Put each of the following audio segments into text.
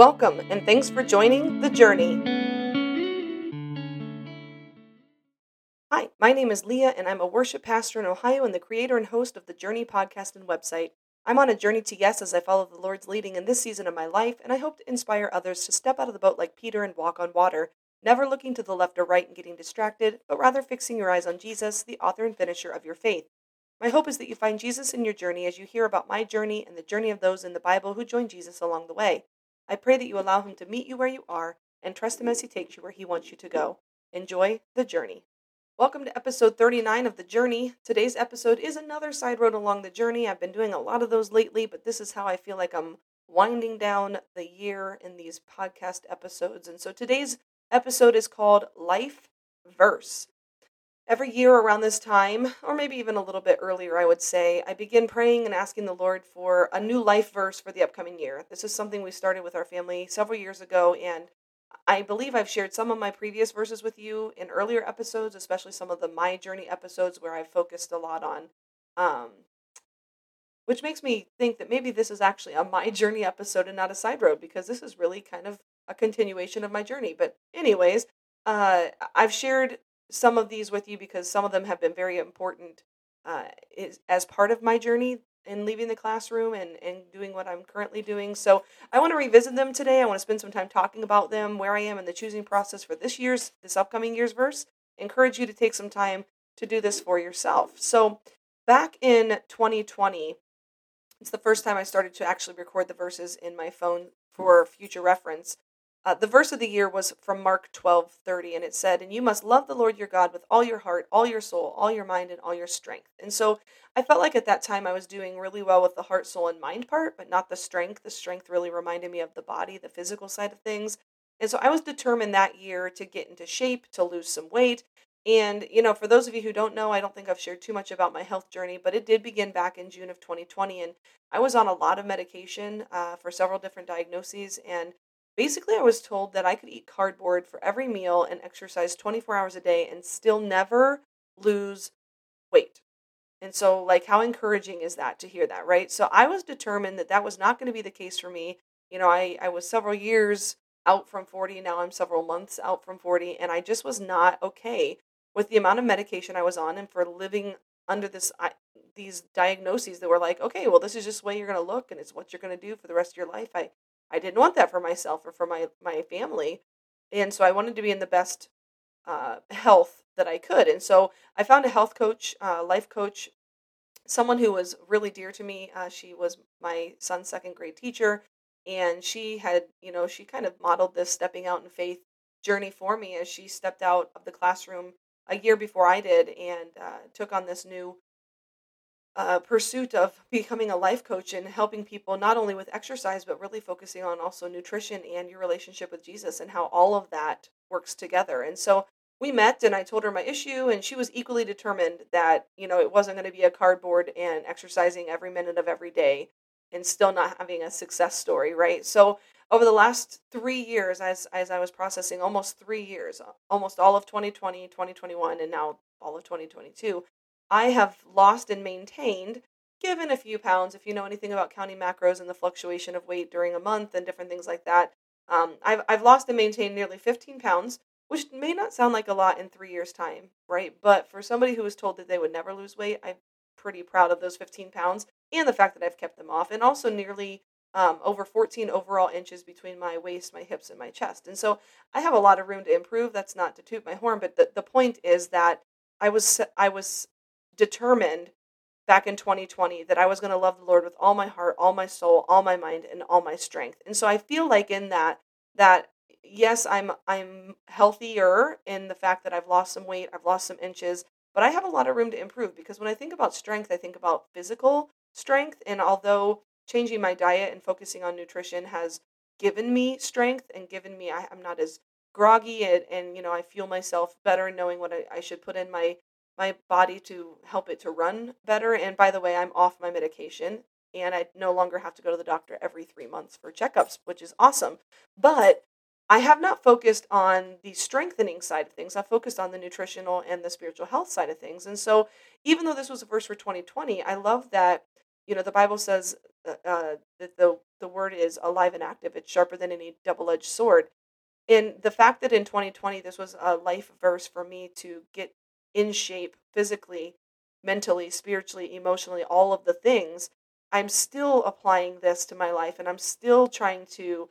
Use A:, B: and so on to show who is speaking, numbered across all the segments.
A: Welcome, and thanks for joining The Journey. Hi, my name is Leah, and I'm a worship pastor in Ohio and the creator and host of the Journey podcast and website. I'm on a journey to yes as I follow the Lord's leading in this season of my life, and I hope to inspire others to step out of the boat like Peter and walk on water, never looking to the left or right and getting distracted, but rather fixing your eyes on Jesus, the author and finisher of your faith. My hope is that you find Jesus in your journey as you hear about my journey and the journey of those in the Bible who joined Jesus along the way. I pray that you allow him to meet you where you are and trust him as he takes you where he wants you to go. Enjoy the journey. Welcome to episode 39 of The Journey. Today's episode is another side road along the journey. I've been doing a lot of those lately, but this is how I feel like I'm winding down the year in these podcast episodes. And so today's episode is called Life Verse. Every year around this time, or maybe even a little bit earlier, I would say, I begin praying and asking the Lord for a new life verse for the upcoming year. This is something we started with our family several years ago, and I believe I've shared some of my previous verses with you in earlier episodes, especially some of the My Journey episodes where I've focused a lot on, um, which makes me think that maybe this is actually a My Journey episode and not a side road because this is really kind of a continuation of my journey. But, anyways, uh, I've shared some of these with you because some of them have been very important uh, as part of my journey in leaving the classroom and, and doing what I'm currently doing. So I want to revisit them today. I want to spend some time talking about them, where I am in the choosing process for this year's, this upcoming year's verse. Encourage you to take some time to do this for yourself. So back in 2020, it's the first time I started to actually record the verses in my phone for future reference. Uh, the verse of the year was from Mark 12 30, and it said, And you must love the Lord your God with all your heart, all your soul, all your mind, and all your strength. And so I felt like at that time I was doing really well with the heart, soul, and mind part, but not the strength. The strength really reminded me of the body, the physical side of things. And so I was determined that year to get into shape, to lose some weight. And, you know, for those of you who don't know, I don't think I've shared too much about my health journey, but it did begin back in June of 2020. And I was on a lot of medication uh, for several different diagnoses. And Basically, I was told that I could eat cardboard for every meal and exercise 24 hours a day and still never lose weight. And so, like, how encouraging is that to hear that, right? So, I was determined that that was not going to be the case for me. You know, I, I was several years out from 40. Now I'm several months out from 40. And I just was not okay with the amount of medication I was on and for living under this I, these diagnoses that were like, okay, well, this is just the way you're going to look and it's what you're going to do for the rest of your life. I, I didn't want that for myself or for my my family, and so I wanted to be in the best uh, health that I could. And so I found a health coach, uh, life coach, someone who was really dear to me. Uh, she was my son's second grade teacher, and she had, you know, she kind of modeled this stepping out in faith journey for me as she stepped out of the classroom a year before I did and uh, took on this new uh, pursuit of becoming a life coach and helping people not only with exercise but really focusing on also nutrition and your relationship with Jesus and how all of that works together. And so we met and I told her my issue and she was equally determined that, you know, it wasn't going to be a cardboard and exercising every minute of every day and still not having a success story, right? So over the last 3 years as as I was processing almost 3 years, almost all of 2020, 2021 and now all of 2022, I have lost and maintained, given a few pounds. If you know anything about counting macros and the fluctuation of weight during a month and different things like that, um, I've, I've lost and maintained nearly 15 pounds, which may not sound like a lot in three years' time, right? But for somebody who was told that they would never lose weight, I'm pretty proud of those 15 pounds and the fact that I've kept them off, and also nearly um, over 14 overall inches between my waist, my hips, and my chest. And so I have a lot of room to improve. That's not to toot my horn, but the, the point is that I was I was determined back in 2020 that I was going to love the Lord with all my heart, all my soul, all my mind and all my strength. And so I feel like in that that yes, I'm I'm healthier in the fact that I've lost some weight, I've lost some inches, but I have a lot of room to improve because when I think about strength, I think about physical strength and although changing my diet and focusing on nutrition has given me strength and given me I, am not as groggy and, and you know I feel myself better knowing what I, I should put in my my body to help it to run better. And by the way, I'm off my medication and I no longer have to go to the doctor every three months for checkups, which is awesome. But I have not focused on the strengthening side of things. I've focused on the nutritional and the spiritual health side of things. And so, even though this was a verse for 2020, I love that you know, the Bible says uh, uh, that the the word is alive and active. It's sharper than any double edged sword. And the fact that in 2020 this was a life verse for me to get in shape physically, mentally, spiritually, emotionally, all of the things, I'm still applying this to my life and I'm still trying to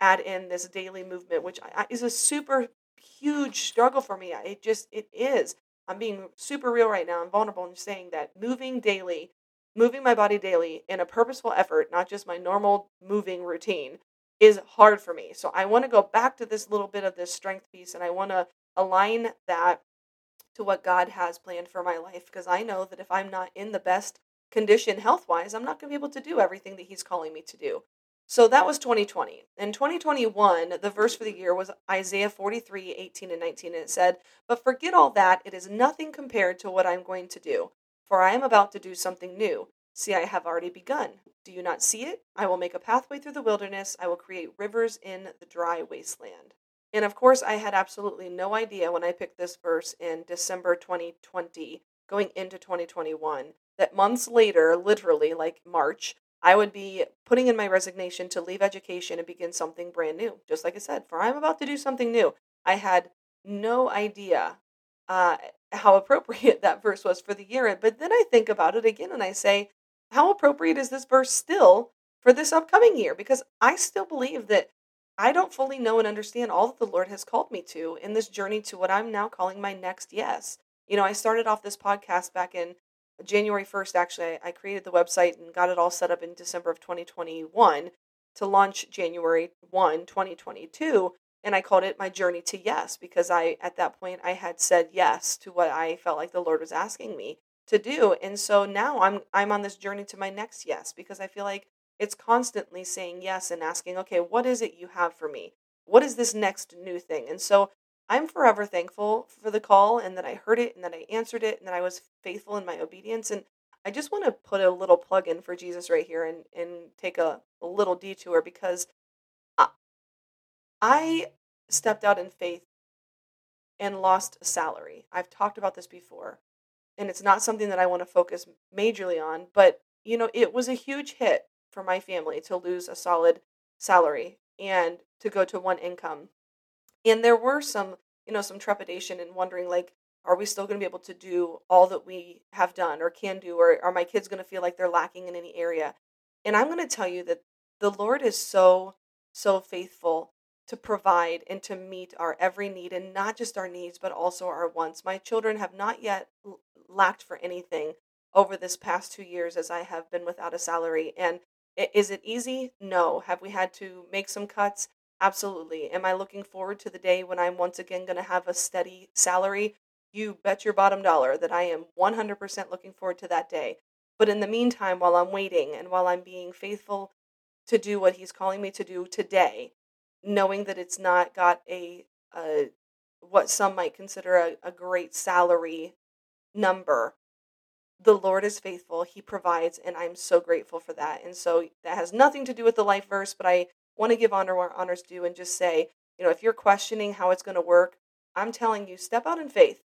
A: add in this daily movement, which is a super huge struggle for me. It just, it is. I'm being super real right now and vulnerable and saying that moving daily, moving my body daily in a purposeful effort, not just my normal moving routine, is hard for me. So I want to go back to this little bit of this strength piece and I want to align that to what God has planned for my life because I know that if I'm not in the best condition health wise, I'm not going to be able to do everything that He's calling me to do. So that was 2020. In 2021, the verse for the year was Isaiah 43, 18 and 19. And it said, But forget all that. It is nothing compared to what I'm going to do. For I am about to do something new. See, I have already begun. Do you not see it? I will make a pathway through the wilderness. I will create rivers in the dry wasteland. And of course, I had absolutely no idea when I picked this verse in December 2020, going into 2021, that months later, literally like March, I would be putting in my resignation to leave education and begin something brand new. Just like I said, for I'm about to do something new. I had no idea uh, how appropriate that verse was for the year. But then I think about it again and I say, how appropriate is this verse still for this upcoming year? Because I still believe that I don't fully know and understand all that the Lord has called me to in this journey to what I'm now calling my next yes. You know, I started off this podcast back in January 1st, actually, I created the website and got it all set up in December of 2021 to launch January 1, 2022. And I called it my journey to yes because I, at that point, I had said yes to what I felt like the Lord was asking me to do. And so now I'm, I'm on this journey to my next yes because I feel like it's constantly saying yes and asking, okay, what is it you have for me? What is this next new thing? And so I'm forever thankful for the call and that I heard it and that I answered it and that I was faithful in my obedience. And I just want to put a little plug in for Jesus right here and, and take a, a little detour because I, I stepped out in faith and lost a salary. I've talked about this before, and it's not something that I want to focus majorly on, but you know, it was a huge hit for my family to lose a solid salary and to go to one income. And there were some you know some trepidation and wondering like are we still going to be able to do all that we have done or can do or are my kids going to feel like they're lacking in any area? And i'm going to tell you that the lord is so so faithful to provide and to meet our every need and not just our needs but also our wants. My children have not yet lacked for anything over this past two years as i have been without a salary and is it easy no have we had to make some cuts Absolutely. Am I looking forward to the day when I'm once again going to have a steady salary? You bet your bottom dollar that I am 100% looking forward to that day. But in the meantime, while I'm waiting and while I'm being faithful to do what He's calling me to do today, knowing that it's not got a, a what some might consider a, a great salary number, the Lord is faithful. He provides, and I'm so grateful for that. And so that has nothing to do with the life verse, but I want to give honor where honor's due and just say, you know, if you're questioning how it's going to work, I'm telling you, step out in faith.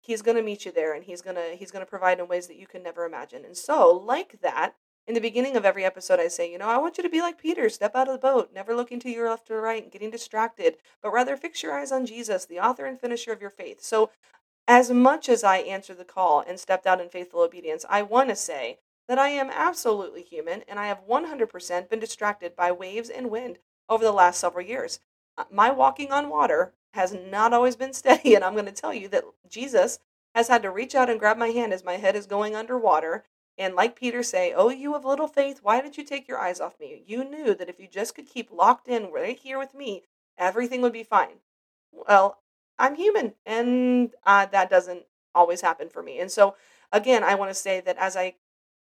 A: He's going to meet you there and he's going to he's going to provide in ways that you can never imagine. And so, like that, in the beginning of every episode I say, you know, I want you to be like Peter, step out of the boat, never looking to your left or right and getting distracted, but rather fix your eyes on Jesus, the author and finisher of your faith. So, as much as I answered the call and stepped out in faithful obedience, I want to say that I am absolutely human and I have 100% been distracted by waves and wind over the last several years. Uh, my walking on water has not always been steady, and I'm going to tell you that Jesus has had to reach out and grab my hand as my head is going underwater. And like Peter say, "Oh, you of little faith, why did you take your eyes off me? You knew that if you just could keep locked in right here with me, everything would be fine." Well, I'm human, and uh, that doesn't always happen for me. And so, again, I want to say that as I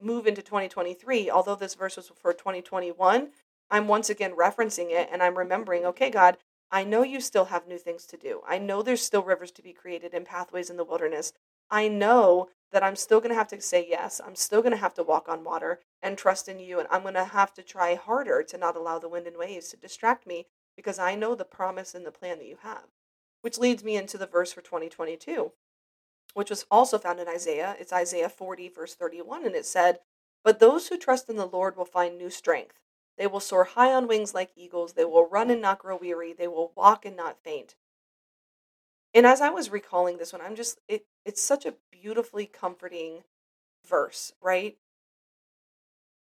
A: move into 2023, although this verse was for 2021, I'm once again referencing it and I'm remembering, okay, God, I know you still have new things to do. I know there's still rivers to be created and pathways in the wilderness. I know that I'm still going to have to say yes. I'm still going to have to walk on water and trust in you. And I'm going to have to try harder to not allow the wind and waves to distract me because I know the promise and the plan that you have. Which leads me into the verse for 2022 which was also found in Isaiah. It's Isaiah 40, verse 31, and it said, But those who trust in the Lord will find new strength. They will soar high on wings like eagles. They will run and not grow weary. They will walk and not faint. And as I was recalling this one, I'm just it it's such a beautifully comforting verse, right?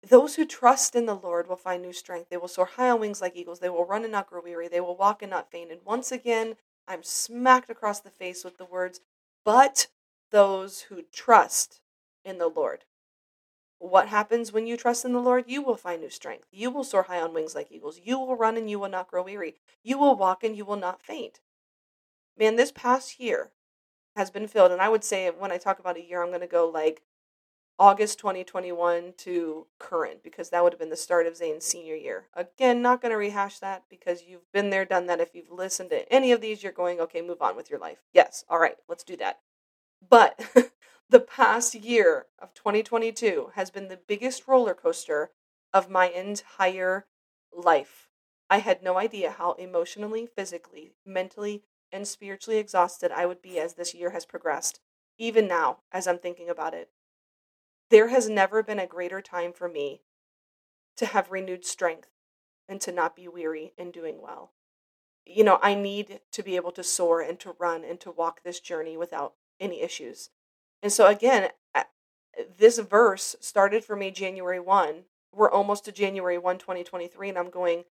A: Those who trust in the Lord will find new strength. They will soar high on wings like eagles. They will run and not grow weary. They will walk and not faint. And once again, I'm smacked across the face with the words, but those who trust in the Lord. What happens when you trust in the Lord? You will find new strength. You will soar high on wings like eagles. You will run and you will not grow weary. You will walk and you will not faint. Man, this past year has been filled, and I would say when I talk about a year, I'm going to go like August 2021 to current because that would have been the start of Zane's senior year. Again, not going to rehash that because you've been there, done that. If you've listened to any of these, you're going, okay, move on with your life. Yes, all right, let's do that. But the past year of 2022 has been the biggest roller coaster of my entire life. I had no idea how emotionally, physically, mentally, and spiritually exhausted I would be as this year has progressed, even now, as I'm thinking about it. There has never been a greater time for me to have renewed strength and to not be weary in doing well. You know, I need to be able to soar and to run and to walk this journey without any issues. And so, again, this verse started for me January 1. We're almost to January 1, 2023, and I'm going,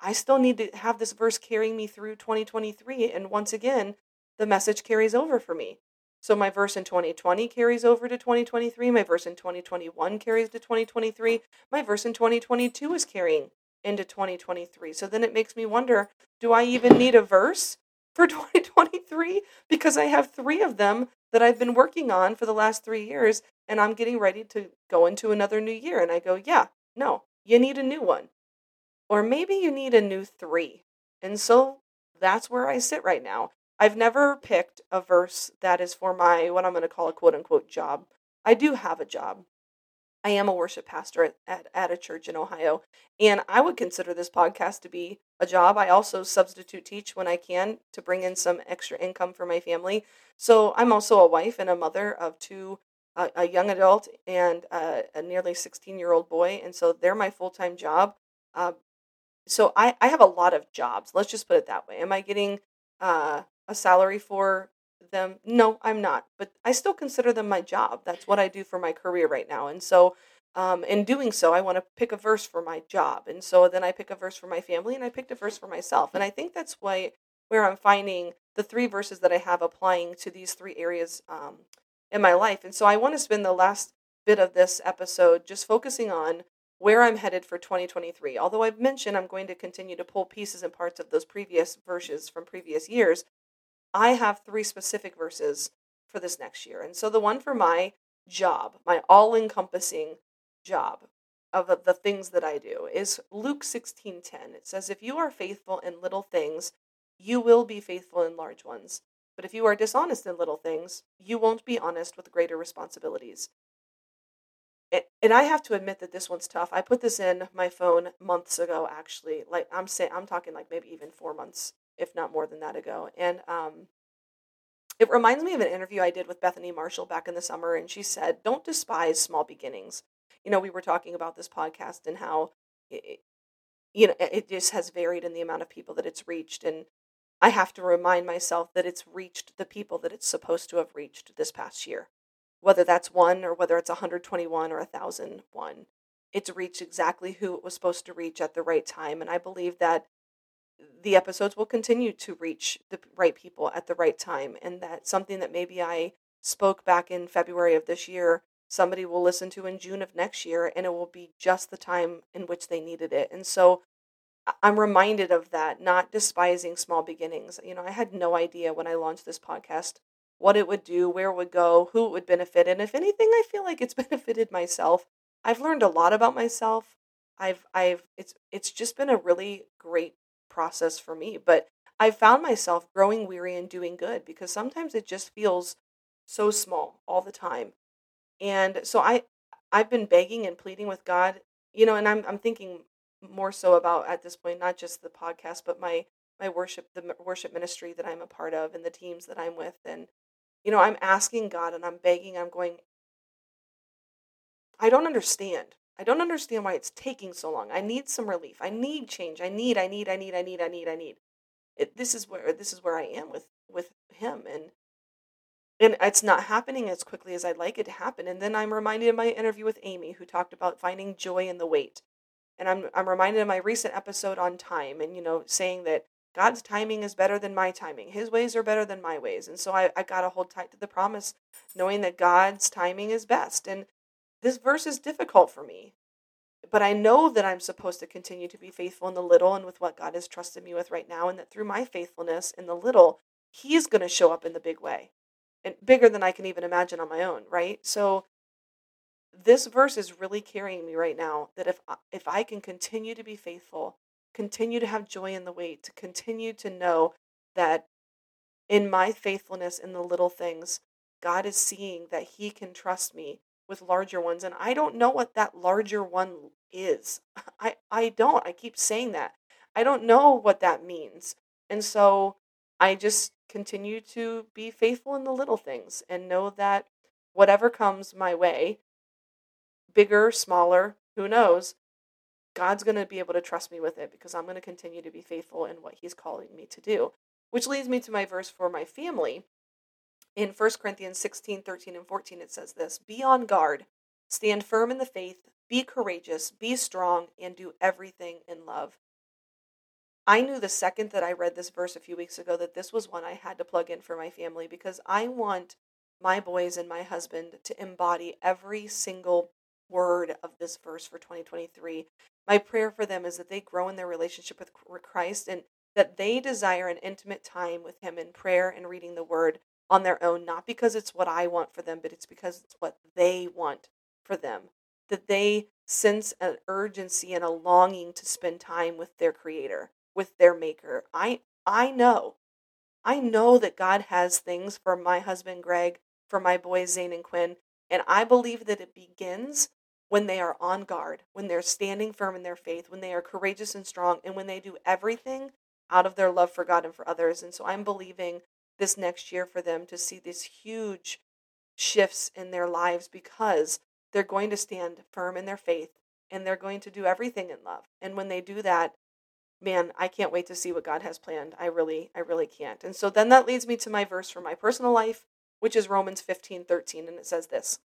A: I still need to have this verse carrying me through 2023. And once again, the message carries over for me. So my verse in 2020 carries over to 2023. My verse in 2021 carries to 2023. My verse in 2022 is carrying into 2023. So then it makes me wonder do I even need a verse for 2023? Because I have three of them that I've been working on for the last three years, and I'm getting ready to go into another new year. And I go, yeah, no, you need a new one. Or maybe you need a new three. And so that's where I sit right now. I've never picked a verse that is for my, what I'm going to call a quote unquote job. I do have a job. I am a worship pastor at, at, at, a church in Ohio, and I would consider this podcast to be a job. I also substitute teach when I can to bring in some extra income for my family. So I'm also a wife and a mother of two, uh, a young adult and a nearly 16 year old boy, and so they're my full time job. Uh, so I, I have a lot of jobs. Let's just put it that way. Am I getting uh, a salary for them? No, I'm not. But I still consider them my job. That's what I do for my career right now. And so, um, in doing so, I want to pick a verse for my job. And so then I pick a verse for my family and I picked a verse for myself. And I think that's why where I'm finding the three verses that I have applying to these three areas um, in my life. And so I want to spend the last bit of this episode just focusing on where I'm headed for 2023. Although I've mentioned I'm going to continue to pull pieces and parts of those previous verses from previous years, I have three specific verses for this next year. And so the one for my job, my all encompassing job of the things that I do is Luke 16:10. It says if you are faithful in little things, you will be faithful in large ones. But if you are dishonest in little things, you won't be honest with greater responsibilities. And I have to admit that this one's tough. I put this in my phone months ago, actually. Like I'm saying, I'm talking like maybe even four months if not more than that ago. And um, it reminds me of an interview I did with Bethany Marshall back in the summer, and she said, "Don't despise small beginnings." You know, we were talking about this podcast and how, it, you know, it just has varied in the amount of people that it's reached, and I have to remind myself that it's reached the people that it's supposed to have reached this past year, whether that's one or whether it's 121 or 1001. It's reached exactly who it was supposed to reach at the right time, and I believe that the episodes will continue to reach the right people at the right time and that something that maybe I spoke back in February of this year somebody will listen to in June of next year and it will be just the time in which they needed it. And so I'm reminded of that, not despising small beginnings. You know, I had no idea when I launched this podcast what it would do, where it would go, who it would benefit. And if anything, I feel like it's benefited myself. I've learned a lot about myself. I've I've it's it's just been a really great process for me. But I found myself growing weary and doing good because sometimes it just feels so small all the time. And so I I've been begging and pleading with God, you know, and I'm I'm thinking more so about at this point not just the podcast but my my worship the worship ministry that I'm a part of and the teams that I'm with and you know, I'm asking God and I'm begging, I'm going I don't understand. I don't understand why it's taking so long. I need some relief. I need change. I need, I need, I need, I need, I need, I need. It, this is where this is where I am with with him and and it's not happening as quickly as I'd like it to happen. And then I'm reminded of my interview with Amy, who talked about finding joy in the wait. And I'm I'm reminded of my recent episode on time and you know, saying that God's timing is better than my timing. His ways are better than my ways. And so I, I gotta hold tight to the promise, knowing that God's timing is best. And this verse is difficult for me. But I know that I'm supposed to continue to be faithful in the little and with what God has trusted me with right now, and that through my faithfulness in the little, He's going to show up in the big way and bigger than I can even imagine on my own, right? So this verse is really carrying me right now that if if I can continue to be faithful, continue to have joy in the wait, to continue to know that in my faithfulness in the little things, God is seeing that he can trust me with larger ones and I don't know what that larger one is. I I don't. I keep saying that. I don't know what that means. And so I just continue to be faithful in the little things and know that whatever comes my way, bigger, smaller, who knows, God's going to be able to trust me with it because I'm going to continue to be faithful in what He's calling me to do. Which leads me to my verse for my family. In 1 Corinthians 16, 13, and 14, it says this Be on guard, stand firm in the faith, be courageous, be strong, and do everything in love. I knew the second that I read this verse a few weeks ago that this was one I had to plug in for my family because I want my boys and my husband to embody every single word of this verse for 2023. My prayer for them is that they grow in their relationship with Christ and that they desire an intimate time with Him in prayer and reading the Word on their own, not because it's what I want for them, but it's because it's what they want for them. That they sense an urgency and a longing to spend time with their Creator with their maker. I I know. I know that God has things for my husband Greg, for my boys Zane and Quinn, and I believe that it begins when they are on guard, when they're standing firm in their faith, when they are courageous and strong, and when they do everything out of their love for God and for others. And so I'm believing this next year for them to see these huge shifts in their lives because they're going to stand firm in their faith and they're going to do everything in love. And when they do that, man, I can't wait to see what God has planned. I really, I really can't. And so then that leads me to my verse for my personal life, which is Romans 15 13. And it says this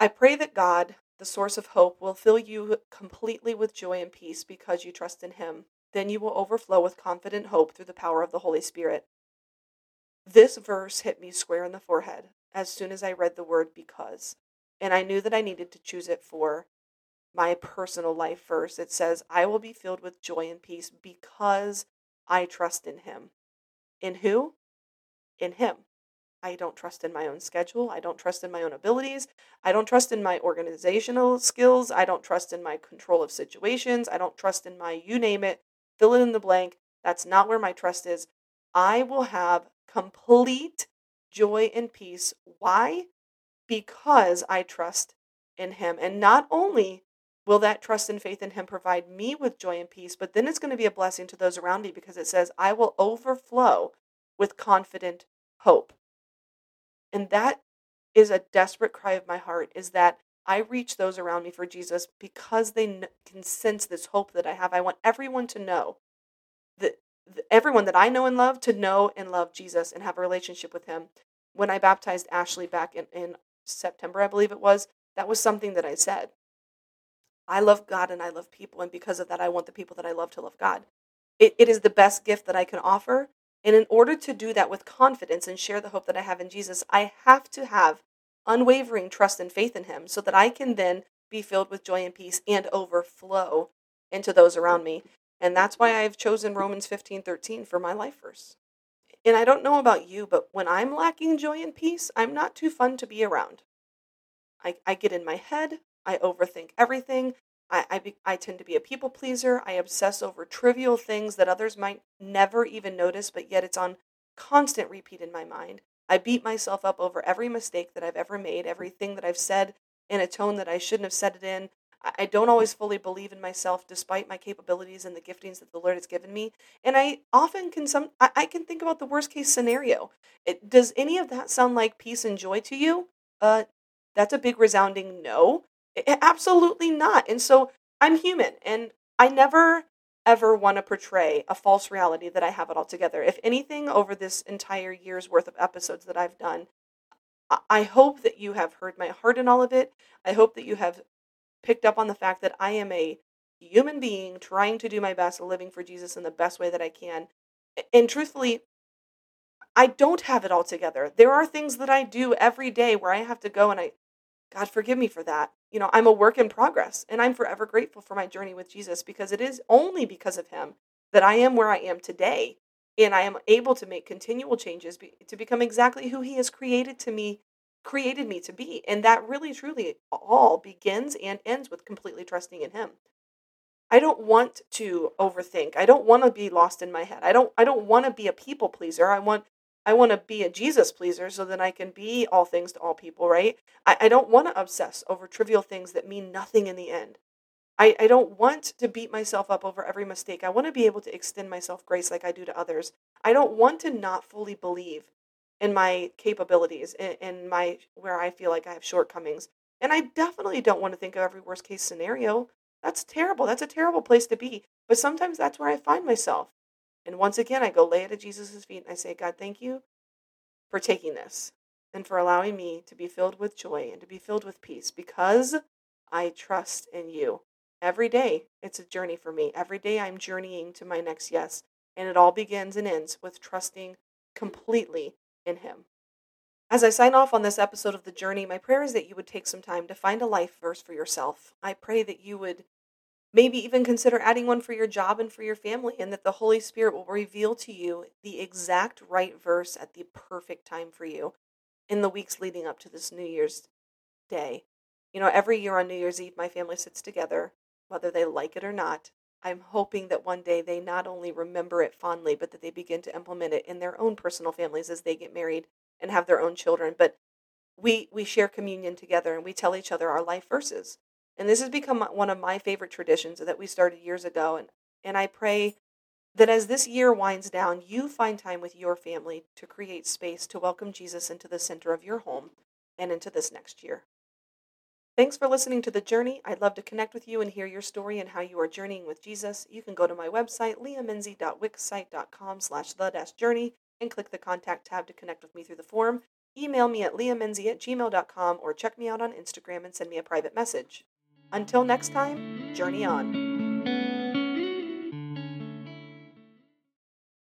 A: I pray that God, the source of hope, will fill you completely with joy and peace because you trust in Him. Then you will overflow with confident hope through the power of the Holy Spirit. This verse hit me square in the forehead as soon as I read the word because. And I knew that I needed to choose it for my personal life first. It says, I will be filled with joy and peace because I trust in Him. In who? In Him. I don't trust in my own schedule. I don't trust in my own abilities. I don't trust in my organizational skills. I don't trust in my control of situations. I don't trust in my you name it, fill it in the blank. That's not where my trust is. I will have complete joy and peace. Why? Because I trust in Him. And not only will that trust and faith in him provide me with joy and peace but then it's going to be a blessing to those around me because it says i will overflow with confident hope and that is a desperate cry of my heart is that i reach those around me for jesus because they can sense this hope that i have i want everyone to know that everyone that i know and love to know and love jesus and have a relationship with him when i baptized ashley back in, in september i believe it was that was something that i said I love God and I love people. And because of that, I want the people that I love to love God. It, it is the best gift that I can offer. And in order to do that with confidence and share the hope that I have in Jesus, I have to have unwavering trust and faith in Him so that I can then be filled with joy and peace and overflow into those around me. And that's why I've chosen Romans 15 13 for my life verse. And I don't know about you, but when I'm lacking joy and peace, I'm not too fun to be around. I, I get in my head. I overthink everything. I, I, be, I tend to be a people pleaser. I obsess over trivial things that others might never even notice, but yet it's on constant repeat in my mind. I beat myself up over every mistake that I've ever made, everything that I've said in a tone that I shouldn't have said it in. I don't always fully believe in myself despite my capabilities and the giftings that the Lord has given me. And I often can some I, I can think about the worst case scenario. It, does any of that sound like peace and joy to you? Uh that's a big resounding no Absolutely not. And so I'm human and I never ever want to portray a false reality that I have it all together. If anything, over this entire year's worth of episodes that I've done, I hope that you have heard my heart in all of it. I hope that you have picked up on the fact that I am a human being trying to do my best, living for Jesus in the best way that I can. And truthfully, I don't have it all together. There are things that I do every day where I have to go and I, God forgive me for that. You know, I'm a work in progress and I'm forever grateful for my journey with Jesus because it is only because of him that I am where I am today. And I am able to make continual changes be, to become exactly who he has created to me, created me to be. And that really, truly all begins and ends with completely trusting in him. I don't want to overthink. I don't want to be lost in my head. I don't I don't want to be a people pleaser. I want I want to be a Jesus pleaser so that I can be all things to all people, right? I, I don't want to obsess over trivial things that mean nothing in the end. I, I don't want to beat myself up over every mistake. I want to be able to extend myself grace like I do to others. I don't want to not fully believe in my capabilities in, in my where I feel like I have shortcomings. And I definitely don't want to think of every worst case scenario. That's terrible. That's a terrible place to be. But sometimes that's where I find myself. And once again, I go lay it at Jesus' feet and I say, God, thank you for taking this and for allowing me to be filled with joy and to be filled with peace because I trust in you. Every day, it's a journey for me. Every day, I'm journeying to my next yes. And it all begins and ends with trusting completely in Him. As I sign off on this episode of The Journey, my prayer is that you would take some time to find a life verse for yourself. I pray that you would Maybe even consider adding one for your job and for your family, and that the Holy Spirit will reveal to you the exact right verse at the perfect time for you in the weeks leading up to this New Year's Day. You know, every year on New Year's Eve, my family sits together, whether they like it or not. I'm hoping that one day they not only remember it fondly, but that they begin to implement it in their own personal families as they get married and have their own children. But we we share communion together and we tell each other our life verses. And this has become one of my favorite traditions that we started years ago. And, and I pray that as this year winds down, you find time with your family to create space to welcome Jesus into the center of your home and into this next year. Thanks for listening to The Journey. I'd love to connect with you and hear your story and how you are journeying with Jesus. You can go to my website, leahmenzie.wixsite.com slash the journey and click the contact tab to connect with me through the form. Email me at leahmenzie at gmail.com or check me out on Instagram and send me a private message. Until next time, journey on.